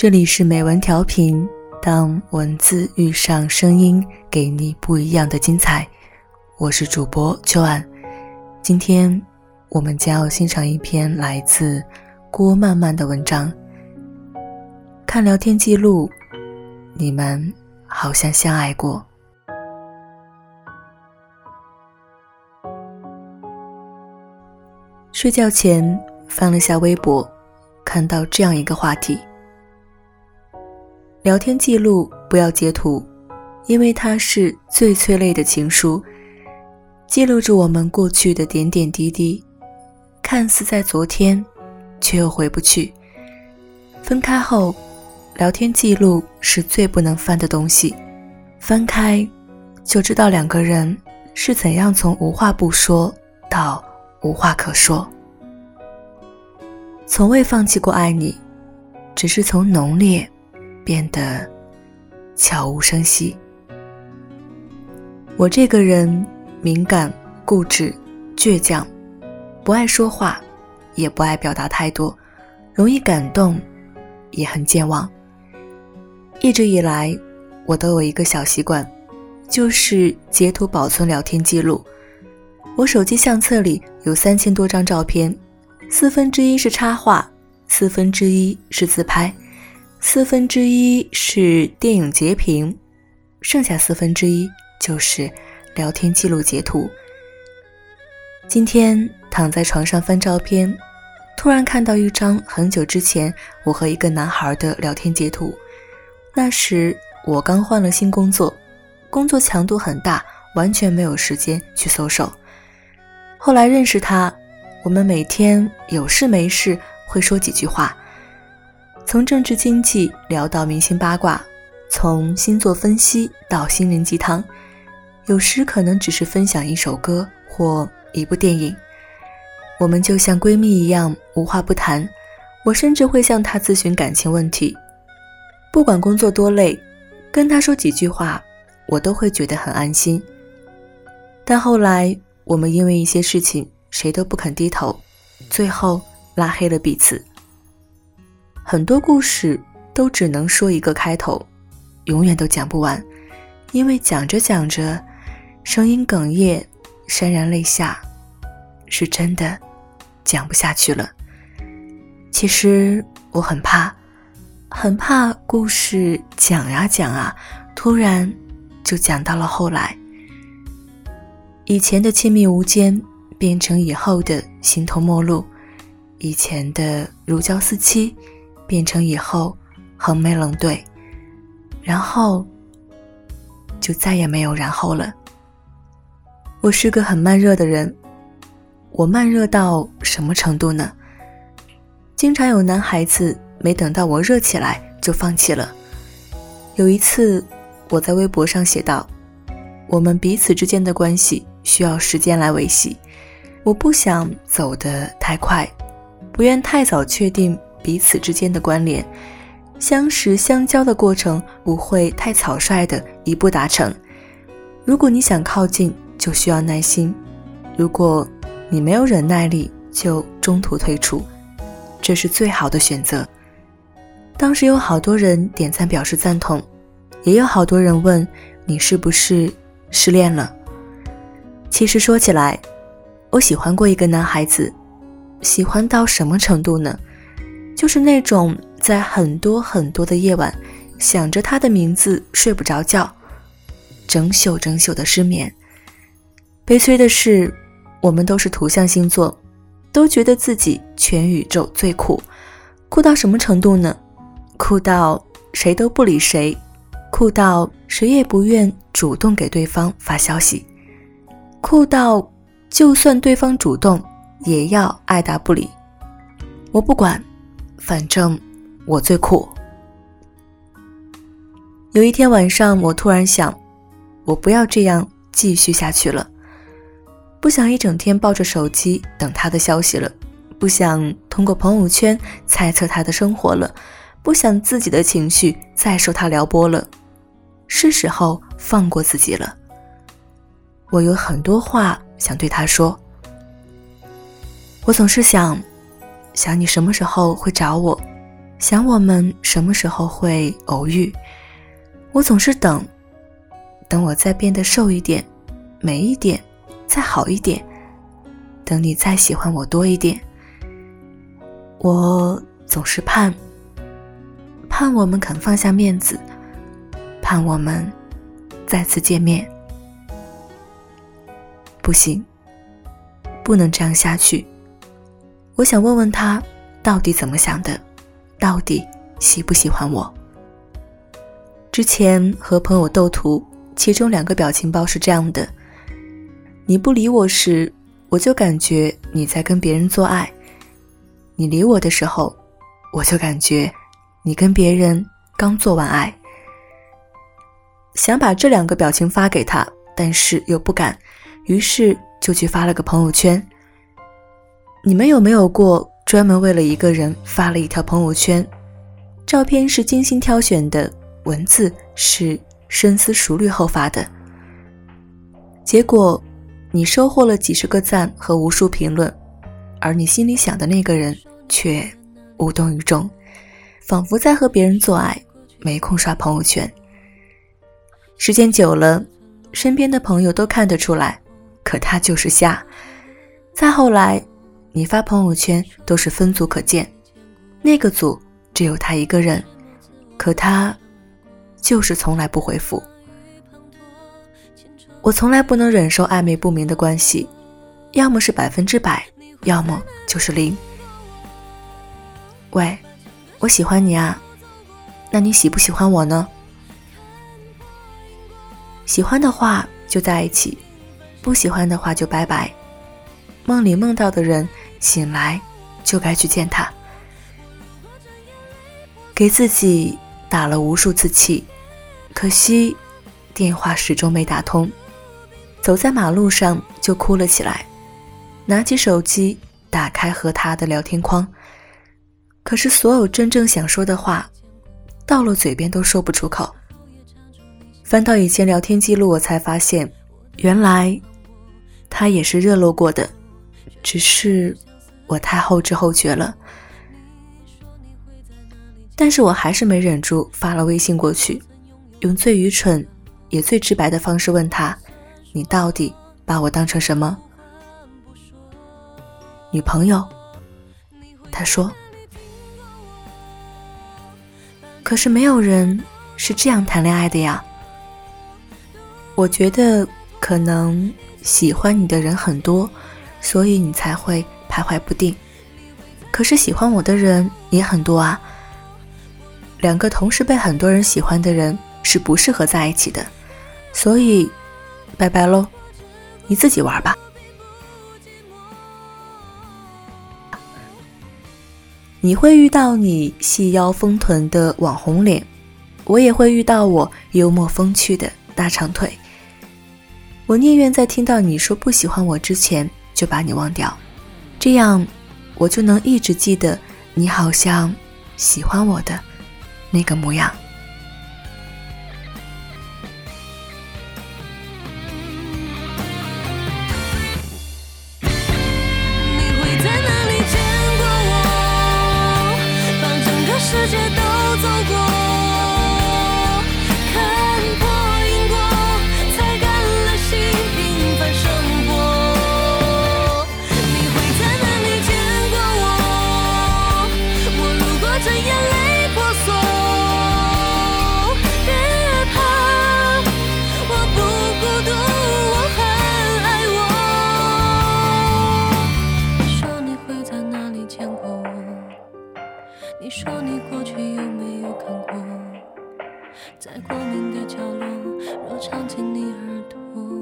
这里是美文调频，当文字遇上声音，给你不一样的精彩。我是主播秋安，今天我们将要欣赏一篇来自郭漫漫的文章。看聊天记录，你们好像相爱过。睡觉前翻了下微博，看到这样一个话题。聊天记录不要截图，因为它是最催泪的情书，记录着我们过去的点点滴滴，看似在昨天，却又回不去。分开后，聊天记录是最不能翻的东西，翻开就知道两个人是怎样从无话不说到无话可说。从未放弃过爱你，只是从浓烈。变得悄无声息。我这个人敏感、固执、倔强，不爱说话，也不爱表达太多，容易感动，也很健忘。一直以来，我都有一个小习惯，就是截图保存聊天记录。我手机相册里有三千多张照片，四分之一是插画，四分之一是自拍。四分之一是电影截屏，剩下四分之一就是聊天记录截图。今天躺在床上翻照片，突然看到一张很久之前我和一个男孩的聊天截图。那时我刚换了新工作，工作强度很大，完全没有时间去搜手。后来认识他，我们每天有事没事会说几句话。从政治经济聊到明星八卦，从星座分析到心灵鸡汤，有时可能只是分享一首歌或一部电影。我们就像闺蜜一样无话不谈，我甚至会向她咨询感情问题。不管工作多累，跟她说几句话，我都会觉得很安心。但后来我们因为一些事情，谁都不肯低头，最后拉黑了彼此。很多故事都只能说一个开头，永远都讲不完，因为讲着讲着，声音哽咽，潸然泪下，是真的讲不下去了。其实我很怕，很怕故事讲呀讲啊，突然就讲到了后来，以前的亲密无间变成以后的形同陌路，以前的如胶似漆。变成以后横眉冷对，然后就再也没有然后了。我是个很慢热的人，我慢热到什么程度呢？经常有男孩子没等到我热起来就放弃了。有一次，我在微博上写道：“我们彼此之间的关系需要时间来维系，我不想走得太快，不愿太早确定。”彼此之间的关联，相识相交的过程不会太草率的一步达成。如果你想靠近，就需要耐心；如果你没有忍耐力，就中途退出，这是最好的选择。当时有好多人点赞表示赞同，也有好多人问你是不是失恋了。其实说起来，我喜欢过一个男孩子，喜欢到什么程度呢？就是那种在很多很多的夜晚想着他的名字睡不着觉，整宿整宿的失眠。悲催的是，我们都是土象星座，都觉得自己全宇宙最酷，酷到什么程度呢？酷到谁都不理谁，酷到谁也不愿主动给对方发消息，酷到就算对方主动，也要爱答不理。我不管。反正我最酷。有一天晚上，我突然想，我不要这样继续下去了，不想一整天抱着手机等他的消息了，不想通过朋友圈猜测他的生活了，不想自己的情绪再受他撩拨了，是时候放过自己了。我有很多话想对他说，我总是想。想你什么时候会找我？想我们什么时候会偶遇。我总是等，等我再变得瘦一点、美一点、再好一点，等你再喜欢我多一点。我总是盼，盼我们肯放下面子，盼我们再次见面。不行，不能这样下去。我想问问他，到底怎么想的？到底喜不喜欢我？之前和朋友斗图，其中两个表情包是这样的：你不理我时，我就感觉你在跟别人做爱；你理我的时候，我就感觉你跟别人刚做完爱。想把这两个表情发给他，但是又不敢，于是就去发了个朋友圈。你们有没有过？专门为了一个人发了一条朋友圈，照片是精心挑选的，文字是深思熟虑后发的。结果，你收获了几十个赞和无数评论，而你心里想的那个人却无动于衷，仿佛在和别人做爱，没空刷朋友圈。时间久了，身边的朋友都看得出来，可他就是瞎。再后来。你发朋友圈都是分组可见，那个组只有他一个人，可他就是从来不回复。我从来不能忍受暧昧不明的关系，要么是百分之百，要么就是零。喂，我喜欢你啊，那你喜不喜欢我呢？喜欢的话就在一起，不喜欢的话就拜拜。梦里梦到的人。醒来就该去见他，给自己打了无数次气，可惜电话始终没打通。走在马路上就哭了起来，拿起手机打开和他的聊天框，可是所有真正想说的话，到了嘴边都说不出口。翻到以前聊天记录，我才发现，原来他也是热络过的，只是。我太后知后觉了，但是我还是没忍住发了微信过去，用最愚蠢也最直白的方式问他：“你到底把我当成什么？女朋友？”他说：“可是没有人是这样谈恋爱的呀。”我觉得可能喜欢你的人很多，所以你才会。徘徊不定，可是喜欢我的人也很多啊。两个同时被很多人喜欢的人是不适合在一起的，所以拜拜喽，你自己玩吧。你会遇到你细腰丰臀的网红脸，我也会遇到我幽默风趣的大长腿。我宁愿在听到你说不喜欢我之前就把你忘掉。这样，我就能一直记得你好像喜欢我的那个模样。你说你过去有没有看过，在光明的角落，若唱进你耳朵。